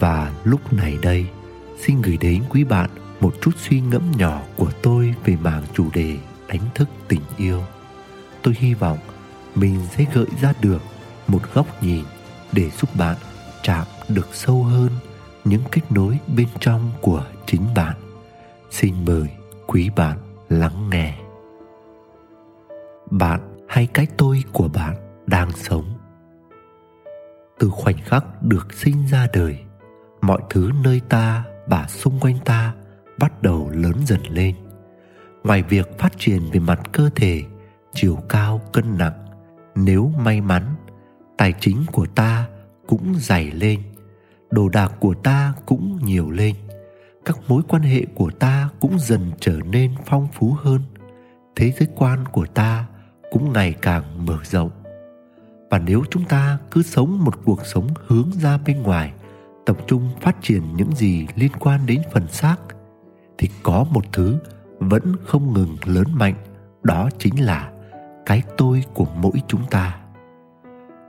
Và lúc này đây, xin gửi đến quý bạn một chút suy ngẫm nhỏ của tôi về mảng chủ đề đánh thức tình yêu. Tôi hy vọng mình sẽ gợi ra được một góc nhìn để giúp bạn chạm được sâu hơn những kết nối bên trong của chính bạn. Xin mời quý bạn lắng nghe. Bạn hay cái tôi của bạn đang sống. Từ khoảnh khắc được sinh ra đời, mọi thứ nơi ta và xung quanh ta bắt đầu lớn dần lên. Ngoài việc phát triển về mặt cơ thể, chiều cao, cân nặng, nếu may mắn, tài chính của ta cũng dày lên, đồ đạc của ta cũng nhiều lên, các mối quan hệ của ta cũng dần trở nên phong phú hơn, thế giới quan của ta cũng ngày càng mở rộng. Và nếu chúng ta cứ sống một cuộc sống hướng ra bên ngoài tập trung phát triển những gì liên quan đến phần xác, thì có một thứ vẫn không ngừng lớn mạnh, đó chính là cái tôi của mỗi chúng ta.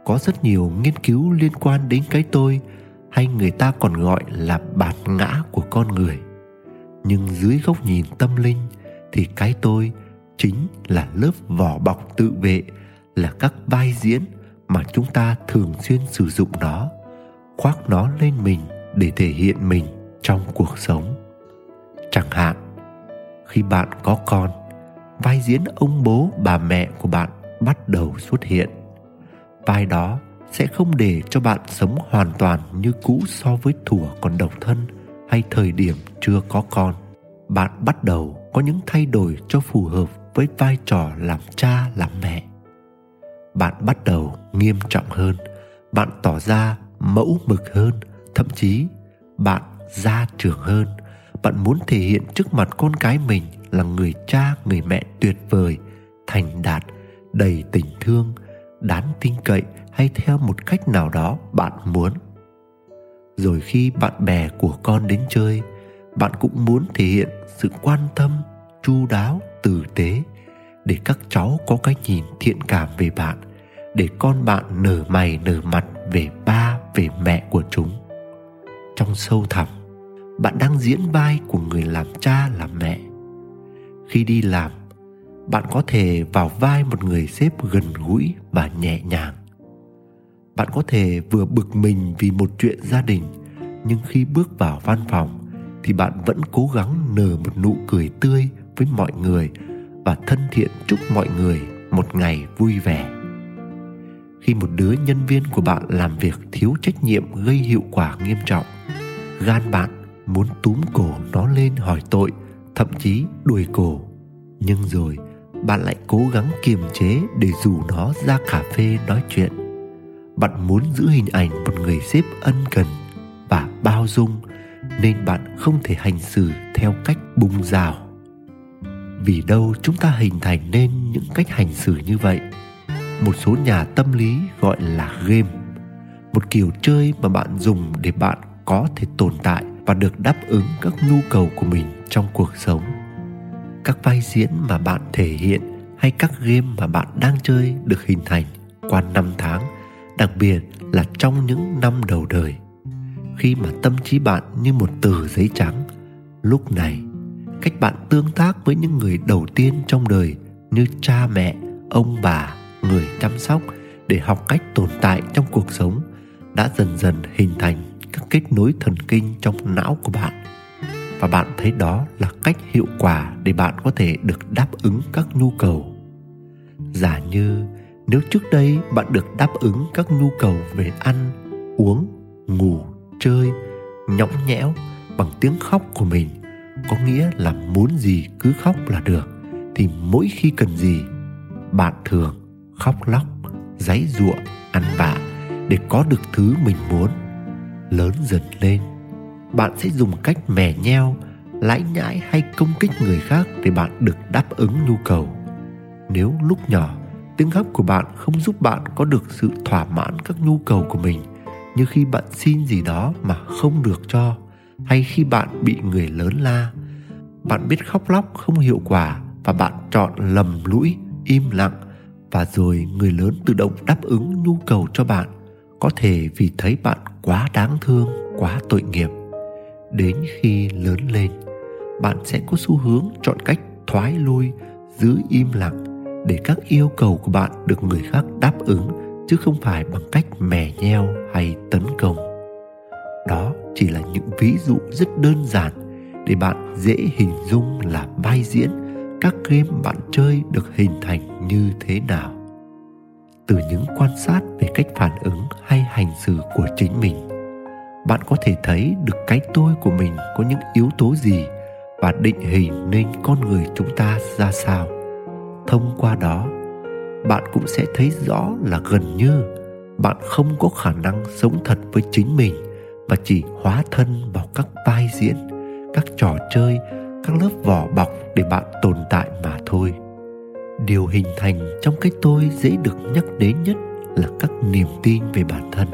Có rất nhiều nghiên cứu liên quan đến cái tôi hay người ta còn gọi là bản ngã của con người. Nhưng dưới góc nhìn tâm linh thì cái tôi chính là lớp vỏ bọc tự vệ, là các vai diễn mà chúng ta thường xuyên sử dụng nó khoác nó lên mình để thể hiện mình trong cuộc sống. Chẳng hạn, khi bạn có con, vai diễn ông bố, bà mẹ của bạn bắt đầu xuất hiện. Vai đó sẽ không để cho bạn sống hoàn toàn như cũ so với thủa còn độc thân hay thời điểm chưa có con. Bạn bắt đầu có những thay đổi cho phù hợp với vai trò làm cha, làm mẹ. Bạn bắt đầu nghiêm trọng hơn. Bạn tỏ ra mẫu mực hơn, thậm chí bạn gia trưởng hơn. Bạn muốn thể hiện trước mặt con cái mình là người cha, người mẹ tuyệt vời, thành đạt, đầy tình thương, đáng tin cậy hay theo một cách nào đó bạn muốn. Rồi khi bạn bè của con đến chơi, bạn cũng muốn thể hiện sự quan tâm, chu đáo, tử tế để các cháu có cái nhìn thiện cảm về bạn, để con bạn nở mày, nở mặt về ba về mẹ của chúng. Trong sâu thẳm, bạn đang diễn vai của người làm cha, làm mẹ. Khi đi làm, bạn có thể vào vai một người sếp gần gũi và nhẹ nhàng. Bạn có thể vừa bực mình vì một chuyện gia đình, nhưng khi bước vào văn phòng thì bạn vẫn cố gắng nở một nụ cười tươi với mọi người và thân thiện chúc mọi người một ngày vui vẻ khi một đứa nhân viên của bạn làm việc thiếu trách nhiệm gây hiệu quả nghiêm trọng. Gan bạn muốn túm cổ nó lên hỏi tội, thậm chí đuổi cổ. Nhưng rồi, bạn lại cố gắng kiềm chế để rủ nó ra cà phê nói chuyện. Bạn muốn giữ hình ảnh một người sếp ân cần và bao dung, nên bạn không thể hành xử theo cách bung rào. Vì đâu chúng ta hình thành nên những cách hành xử như vậy? Một số nhà tâm lý gọi là game. Một kiểu chơi mà bạn dùng để bạn có thể tồn tại và được đáp ứng các nhu cầu của mình trong cuộc sống. Các vai diễn mà bạn thể hiện hay các game mà bạn đang chơi được hình thành qua năm tháng, đặc biệt là trong những năm đầu đời. Khi mà tâm trí bạn như một tờ giấy trắng, lúc này, cách bạn tương tác với những người đầu tiên trong đời như cha mẹ, ông bà người chăm sóc để học cách tồn tại trong cuộc sống đã dần dần hình thành các kết nối thần kinh trong não của bạn. Và bạn thấy đó là cách hiệu quả để bạn có thể được đáp ứng các nhu cầu. Giả như nếu trước đây bạn được đáp ứng các nhu cầu về ăn, uống, ngủ, chơi, nhõng nhẽo bằng tiếng khóc của mình, có nghĩa là muốn gì cứ khóc là được, thì mỗi khi cần gì, bạn thường khóc lóc, giãy giụa, ăn vạ để có được thứ mình muốn. Lớn dần lên, bạn sẽ dùng cách mè nheo, lãi nhãi hay công kích người khác để bạn được đáp ứng nhu cầu. Nếu lúc nhỏ, tiếng khóc của bạn không giúp bạn có được sự thỏa mãn các nhu cầu của mình, như khi bạn xin gì đó mà không được cho, hay khi bạn bị người lớn la, bạn biết khóc lóc không hiệu quả và bạn chọn lầm lũi, im lặng và rồi người lớn tự động đáp ứng nhu cầu cho bạn, có thể vì thấy bạn quá đáng thương, quá tội nghiệp. Đến khi lớn lên, bạn sẽ có xu hướng chọn cách thoái lui, giữ im lặng để các yêu cầu của bạn được người khác đáp ứng, chứ không phải bằng cách mè nheo hay tấn công. Đó chỉ là những ví dụ rất đơn giản để bạn dễ hình dung là vai diễn các game bạn chơi được hình thành như thế nào? Từ những quan sát về cách phản ứng hay hành xử của chính mình, bạn có thể thấy được cái tôi của mình có những yếu tố gì và định hình nên con người chúng ta ra sao. Thông qua đó, bạn cũng sẽ thấy rõ là gần như bạn không có khả năng sống thật với chính mình mà chỉ hóa thân vào các vai diễn, các trò chơi các lớp vỏ bọc để bạn tồn tại mà thôi. Điều hình thành trong cái tôi dễ được nhắc đến nhất là các niềm tin về bản thân.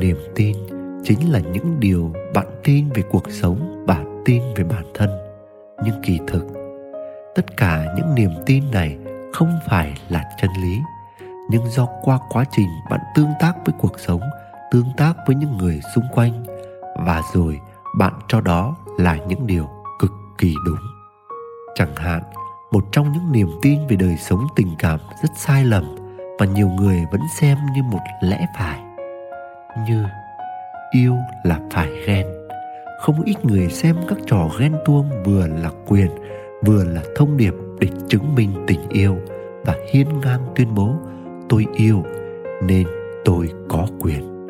Niềm tin chính là những điều bạn tin về cuộc sống và tin về bản thân. Nhưng kỳ thực, tất cả những niềm tin này không phải là chân lý, nhưng do qua quá trình bạn tương tác với cuộc sống, tương tác với những người xung quanh, và rồi bạn cho đó là những điều kỳ đúng. Chẳng hạn, một trong những niềm tin về đời sống tình cảm rất sai lầm và nhiều người vẫn xem như một lẽ phải. Như, yêu là phải ghen. Không ít người xem các trò ghen tuông vừa là quyền, vừa là thông điệp để chứng minh tình yêu và hiên ngang tuyên bố, tôi yêu nên tôi có quyền.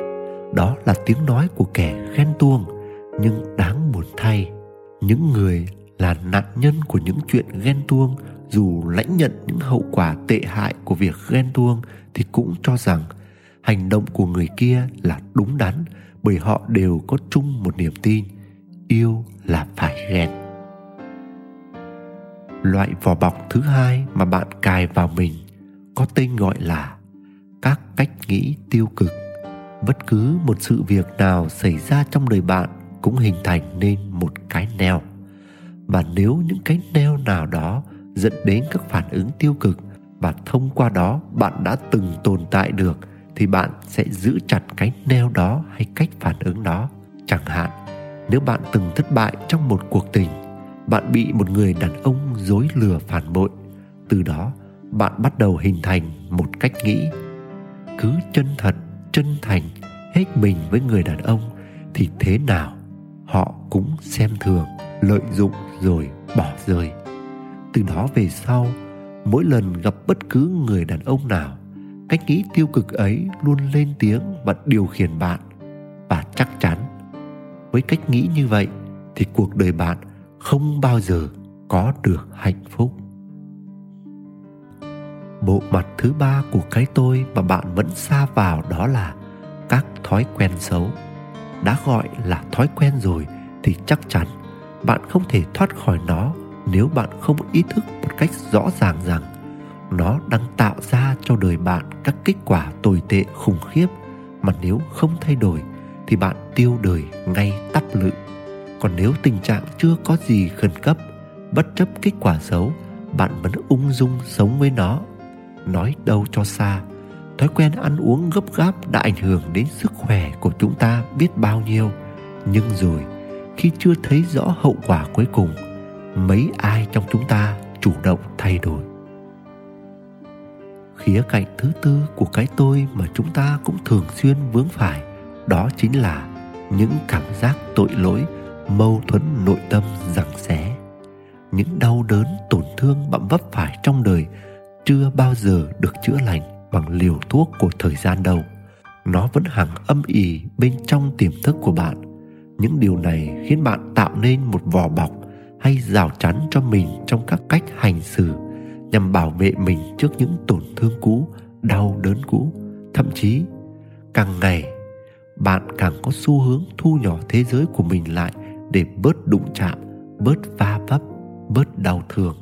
Đó là tiếng nói của kẻ ghen tuông, nhưng đáng buồn thay, những người là nạn nhân của những chuyện ghen tuông. Dù lãnh nhận những hậu quả tệ hại của việc ghen tuông thì cũng cho rằng hành động của người kia là đúng đắn, bởi họ đều có chung một niềm tin, yêu là phải ghen. Loại vỏ bọc thứ hai mà bạn cài vào mình có tên gọi là các cách nghĩ tiêu cực. Bất cứ một sự việc nào xảy ra trong đời bạn cũng hình thành nên một cái neo và nếu những cái neo nào đó dẫn đến các phản ứng tiêu cực và thông qua đó bạn đã từng tồn tại được, thì bạn sẽ giữ chặt cái neo đó hay cách phản ứng đó chẳng hạn, nếu bạn từng thất bại trong một cuộc tình, bạn bị một người đàn ông dối lừa phản bội, từ đó bạn bắt đầu hình thành một cách nghĩ. Cứ chân thật, chân thành, hết mình với người đàn ông thì thế nào họ cũng xem thường lợi dụng rồi bỏ rơi. Từ đó về sau, mỗi lần gặp bất cứ người đàn ông nào, cách nghĩ tiêu cực ấy luôn lên tiếng và điều khiển bạn. Và chắc chắn, với cách nghĩ như vậy thì cuộc đời bạn không bao giờ có được hạnh phúc. Bộ mặt thứ ba của cái tôi mà bạn vẫn xa vào đó là các thói quen xấu. Đã gọi là thói quen rồi thì chắc chắn bạn không thể thoát khỏi nó nếu bạn không ý thức một cách rõ ràng rằng nó đang tạo ra cho đời bạn các kết quả tồi tệ khủng khiếp. Mà nếu không thay đổi thì bạn tiêu đời ngay tắp lự. Còn nếu tình trạng chưa có gì khẩn cấp, bất chấp kết quả xấu, bạn vẫn ung dung sống với nó. Nói đâu cho xa, thói quen ăn uống gấp gáp đã ảnh hưởng đến sức khỏe của chúng ta biết bao nhiêu. Nhưng rồi khi chưa thấy rõ hậu quả cuối cùng, mấy ai trong chúng ta chủ động thay đổi. Khía cạnh thứ tư của cái tôi mà chúng ta cũng thường xuyên vướng phải đó chính là những cảm giác tội lỗi, mâu thuẫn nội tâm rằng xé. Những đau đớn, tổn thương bạn vấp phải trong đời chưa bao giờ được chữa lành bằng liều thuốc của thời gian đâu nó vẫn hằng âm ỉ bên trong tiềm thức của bạn những điều này khiến bạn tạo nên một vỏ bọc hay rào chắn cho mình trong các cách hành xử, nhằm bảo vệ mình trước những tổn thương cũ, đau đớn cũ. Thậm chí, càng ngày, bạn càng có xu hướng thu nhỏ thế giới của mình lại để bớt đụng chạm, bớt va vấp, bớt đau thương.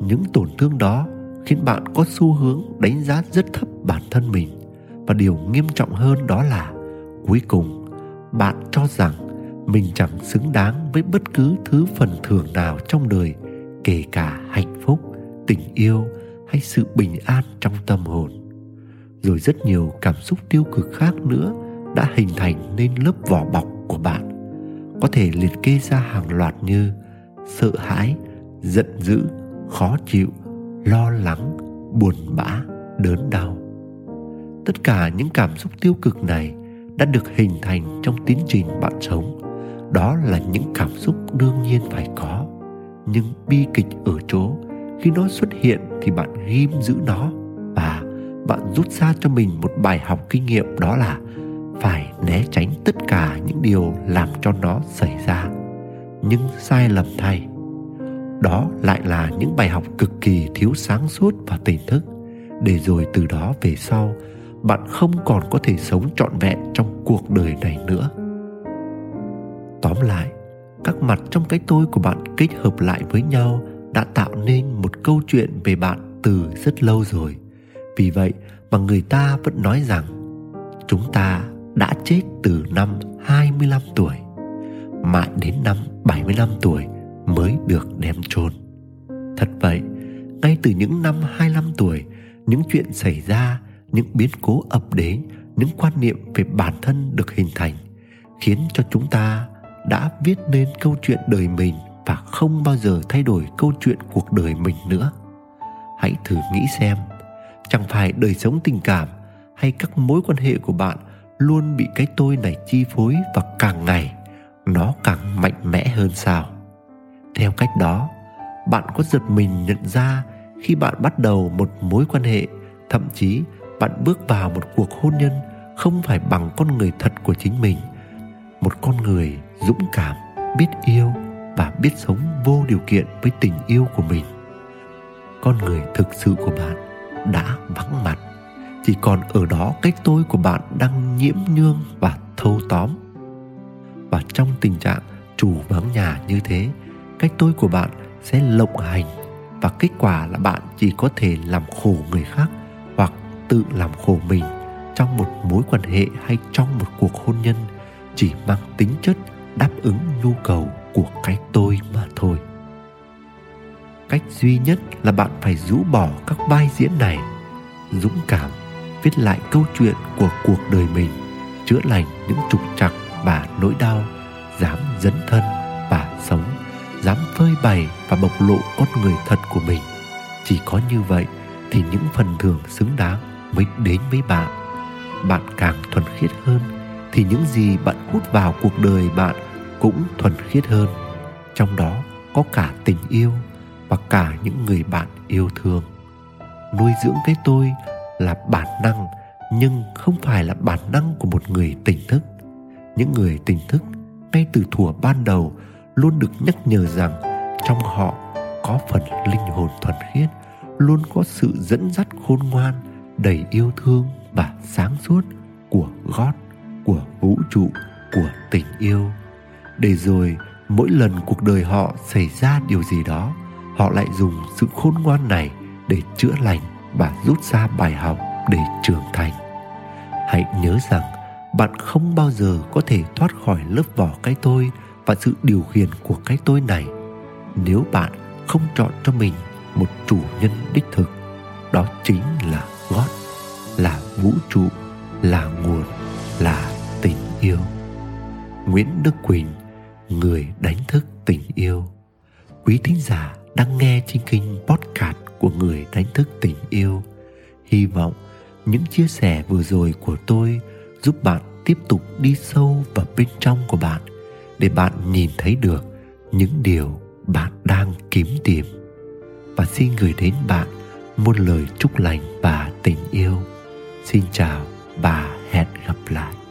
Những tổn thương đó khiến bạn có xu hướng đánh giá rất thấp bản thân mình. Và điều nghiêm trọng hơn đó là, cuối cùng, bạn cho rằng mình chẳng xứng đáng với bất cứ thứ phần thưởng nào trong đời, kể cả hạnh phúc, tình yêu hay sự bình an trong tâm hồn. Rồi rất nhiều cảm xúc tiêu cực khác nữa đã hình thành nên lớp vỏ bọc của bạn. Có thể liệt kê ra hàng loạt như sợ hãi, giận dữ, khó chịu, lo lắng, buồn bã, đớn đau. Tất cả những cảm xúc tiêu cực này đã được hình thành trong tiến trình bạn sống đó là những cảm xúc đương nhiên phải có, nhưng bi kịch ở chỗ khi nó xuất hiện thì bạn ghim giữ nó và bạn rút ra cho mình một bài học kinh nghiệm đó là phải né tránh tất cả những điều làm cho nó xảy ra. Nhưng sai lầm thay, đó lại là những bài học cực kỳ thiếu sáng suốt và tỉnh thức. Để rồi từ đó về sau, bạn không còn có thể sống trọn vẹn trong cuộc đời này nữa tóm lại các mặt trong cái tôi của bạn kết hợp lại với nhau đã tạo nên một câu chuyện về bạn từ rất lâu rồi vì vậy mà người ta vẫn nói rằng chúng ta đã chết từ năm 25 tuổi mãi đến năm 75 tuổi mới được đem chôn. Thật vậy, ngay từ những năm 25 tuổi, những chuyện xảy ra, những biến cố ập đến, những quan niệm về bản thân được hình thành, khiến cho chúng ta đã viết nên câu chuyện đời mình và không bao giờ thay đổi câu chuyện cuộc đời mình nữa. Hãy thử nghĩ xem, chẳng phải đời sống tình cảm hay các mối quan hệ của bạn luôn bị cái tôi này chi phối và càng ngày nó càng mạnh mẽ hơn sao theo cách đó bạn có giật mình nhận ra khi bạn bắt đầu một mối quan hệ thậm chí bạn bước vào một cuộc hôn nhân không phải bằng con người thật của chính mình một con người dũng cảm, biết yêu và biết sống vô điều kiện với tình yêu của mình. Con người thực sự của bạn đã vắng mặt, chỉ còn ở đó cái tôi của bạn đang nhiễm nhương và thâu tóm. Và trong tình trạng chủ vắng nhà như thế cái tôi của bạn sẽ lộng hành và kết quả là bạn chỉ có thể làm khổ người khác hoặc tự làm khổ mình trong một mối quan hệ hay trong một cuộc hôn nhân, chỉ mang tính chất đáp ứng nhu cầu của cái tôi mà thôi. Cách duy nhất là bạn phải rũ bỏ các vai diễn này, dũng cảm viết lại câu chuyện của cuộc đời mình, chữa lành những trục trặc và nỗi đau, dám dấn thân và sống, dám phơi bày và bộc lộ con người thật của mình. Chỉ có như vậy thì những phần thưởng xứng đáng mới đến với bạn. Bạn càng thuần khiết hơn thì những gì bạn hút vào cuộc đời bạn cũng thuần khiết hơn. Trong đó có cả tình yêu và cả những người bạn yêu thương. Nuôi dưỡng cái tôi là bản năng, nhưng không phải là bản năng của một người tỉnh thức. Những người tỉnh thức ngay từ thuở ban đầu luôn được nhắc nhở rằng trong họ có phần linh hồn thuần khiết, luôn có sự dẫn dắt khôn ngoan, đầy yêu thương và sáng suốt của gót của vũ trụ, của tình yêu để rồi mỗi lần cuộc đời họ xảy ra điều gì đó họ lại dùng sự khôn ngoan này để chữa lành và rút ra bài học để trưởng thành. Hãy nhớ rằng bạn không bao giờ có thể thoát khỏi lớp vỏ cái tôi và sự điều khiển của cái tôi này nếu bạn không chọn cho mình một chủ nhân đích thực. Đó chính là gót, là vũ trụ là nguồn là tình yêu. Nguyễn Đức Quỳnh người đánh thức tình yêu. Quý thính giả đang nghe trên kênh podcast của người đánh thức tình yêu. Hy vọng những chia sẻ vừa rồi của tôi giúp bạn tiếp tục đi sâu vào bên trong của bạn để bạn nhìn thấy được những điều bạn đang kiếm tìm. Và xin gửi đến bạn một lời chúc lành và tình yêu. Xin chào và hẹn gặp lại.